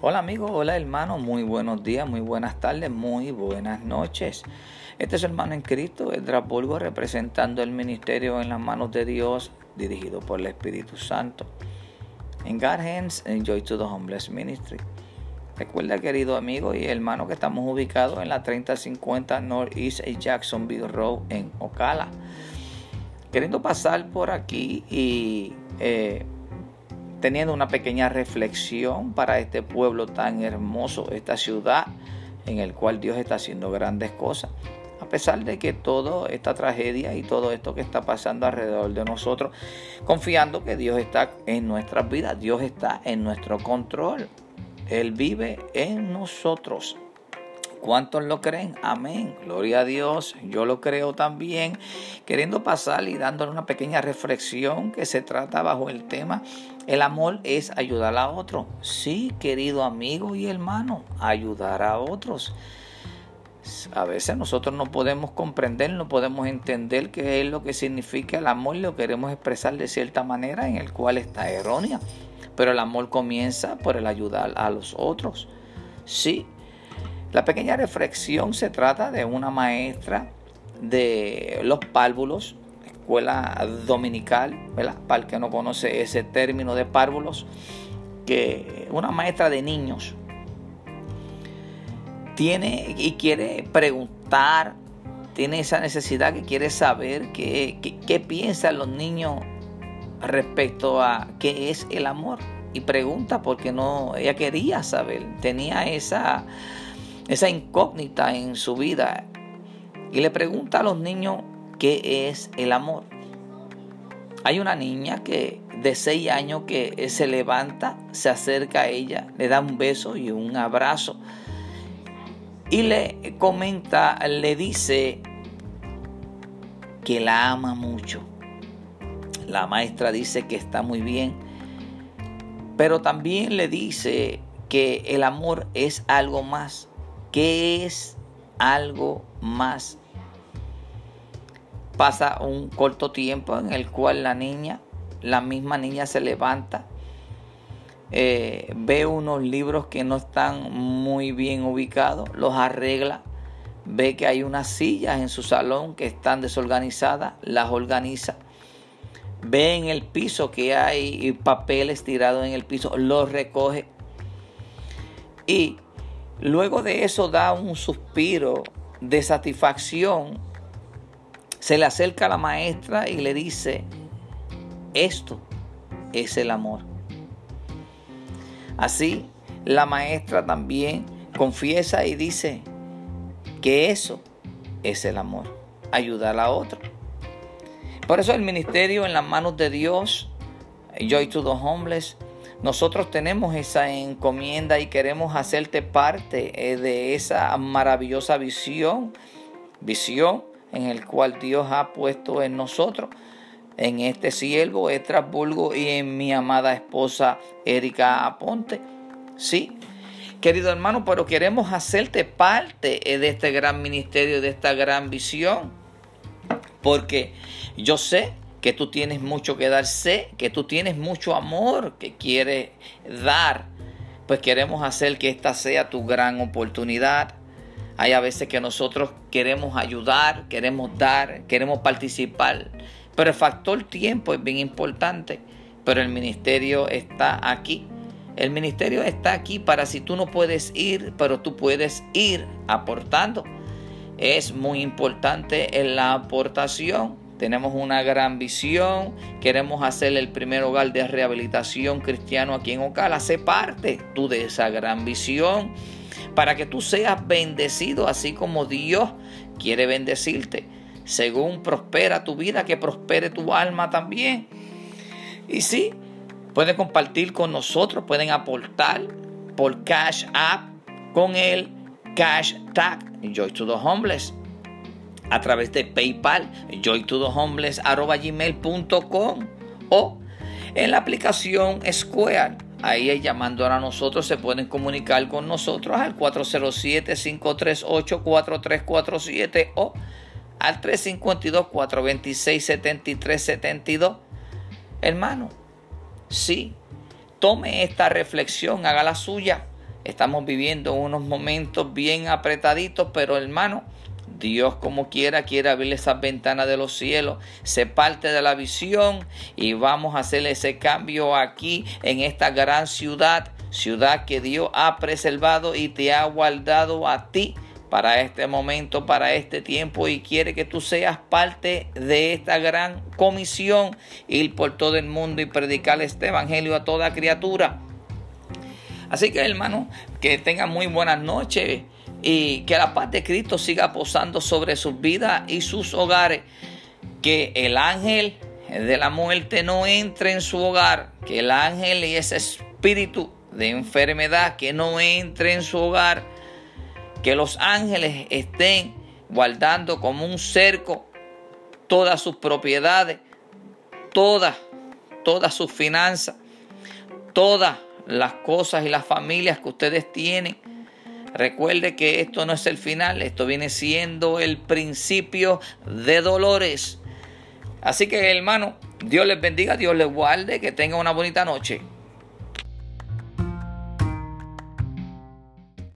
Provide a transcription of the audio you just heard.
Hola amigos, hola hermanos, muy buenos días, muy buenas tardes, muy buenas noches. Este es el hermano en Cristo, el Drapulgo, representando el ministerio en las manos de Dios, dirigido por el Espíritu Santo. En God Hands, Enjoy to the Homeless Ministry. Recuerda, querido amigo y hermano, que estamos ubicados en la 3050 Northeast Jacksonville Road en Ocala. Queriendo pasar por aquí y eh, teniendo una pequeña reflexión para este pueblo tan hermoso, esta ciudad en el cual Dios está haciendo grandes cosas. A pesar de que toda esta tragedia y todo esto que está pasando alrededor de nosotros, confiando que Dios está en nuestras vidas, Dios está en nuestro control. Él vive en nosotros. ¿Cuántos lo creen? Amén. Gloria a Dios. Yo lo creo también. Queriendo pasar y dándole una pequeña reflexión que se trata bajo el tema, el amor es ayudar a otro. Sí, querido amigo y hermano, ayudar a otros. A veces nosotros no podemos comprender, no podemos entender qué es lo que significa el amor y lo queremos expresar de cierta manera en el cual está errónea. Pero el amor comienza por el ayudar a los otros. Sí, la pequeña reflexión se trata de una maestra de los párvulos, escuela dominical. Para el que no conoce ese término de párvulos, que una maestra de niños tiene y quiere preguntar, tiene esa necesidad que quiere saber qué, qué piensan los niños respecto a qué es el amor. Y pregunta porque no, ella quería saber, tenía esa esa incógnita en su vida y le pregunta a los niños qué es el amor. Hay una niña que de seis años que se levanta, se acerca a ella, le da un beso y un abrazo y le comenta, le dice que la ama mucho. La maestra dice que está muy bien, pero también le dice que el amor es algo más, ¿Qué es algo más? Pasa un corto tiempo en el cual la niña, la misma niña se levanta, eh, ve unos libros que no están muy bien ubicados, los arregla, ve que hay unas sillas en su salón que están desorganizadas, las organiza, ve en el piso que hay papeles tirados en el piso, los recoge y Luego de eso da un suspiro de satisfacción. Se le acerca a la maestra y le dice, esto es el amor. Así, la maestra también confiesa y dice que eso es el amor, ayudar a otro. Por eso el ministerio en las manos de Dios, Joy to the Homeless, nosotros tenemos esa encomienda y queremos hacerte parte eh, de esa maravillosa visión, visión en el cual Dios ha puesto en nosotros, en este siervo Estrasburgo y en mi amada esposa Erika Aponte. Sí, querido hermano, pero queremos hacerte parte eh, de este gran ministerio, de esta gran visión, porque yo sé que tú tienes mucho que dar, sé que tú tienes mucho amor que quieres dar, pues queremos hacer que esta sea tu gran oportunidad. Hay a veces que nosotros queremos ayudar, queremos dar, queremos participar, pero el factor tiempo es bien importante, pero el ministerio está aquí. El ministerio está aquí para si tú no puedes ir, pero tú puedes ir aportando. Es muy importante en la aportación tenemos una gran visión, queremos hacer el primer hogar de rehabilitación cristiano aquí en Ocala. Sé parte tú de esa gran visión para que tú seas bendecido así como Dios quiere bendecirte. Según prospera tu vida, que prospere tu alma también. Y sí, pueden compartir con nosotros, pueden aportar por Cash App con el Cash Tag Joy to the Homeless a través de PayPal, joytothehomeless.com o en la aplicación Square. Ahí llamando a nosotros se pueden comunicar con nosotros al 407-538-4347 o al 352-426-7372. Hermano, sí, tome esta reflexión, haga la suya Estamos viviendo unos momentos bien apretaditos, pero hermano, Dios como quiera quiere abrir esas ventanas de los cielos, se parte de la visión y vamos a hacer ese cambio aquí en esta gran ciudad, ciudad que Dios ha preservado y te ha guardado a ti para este momento, para este tiempo y quiere que tú seas parte de esta gran comisión, ir por todo el mundo y predicar este evangelio a toda criatura. Así que hermano, que tengan muy buenas noches y que la paz de Cristo siga posando sobre sus vidas y sus hogares. Que el ángel de la muerte no entre en su hogar, que el ángel y ese espíritu de enfermedad que no entre en su hogar que los ángeles estén guardando como un cerco todas sus propiedades, todas, todas sus finanzas, todas las cosas y las familias que ustedes tienen. Recuerde que esto no es el final, esto viene siendo el principio de dolores. Así que hermano, Dios les bendiga, Dios les guarde, que tengan una bonita noche.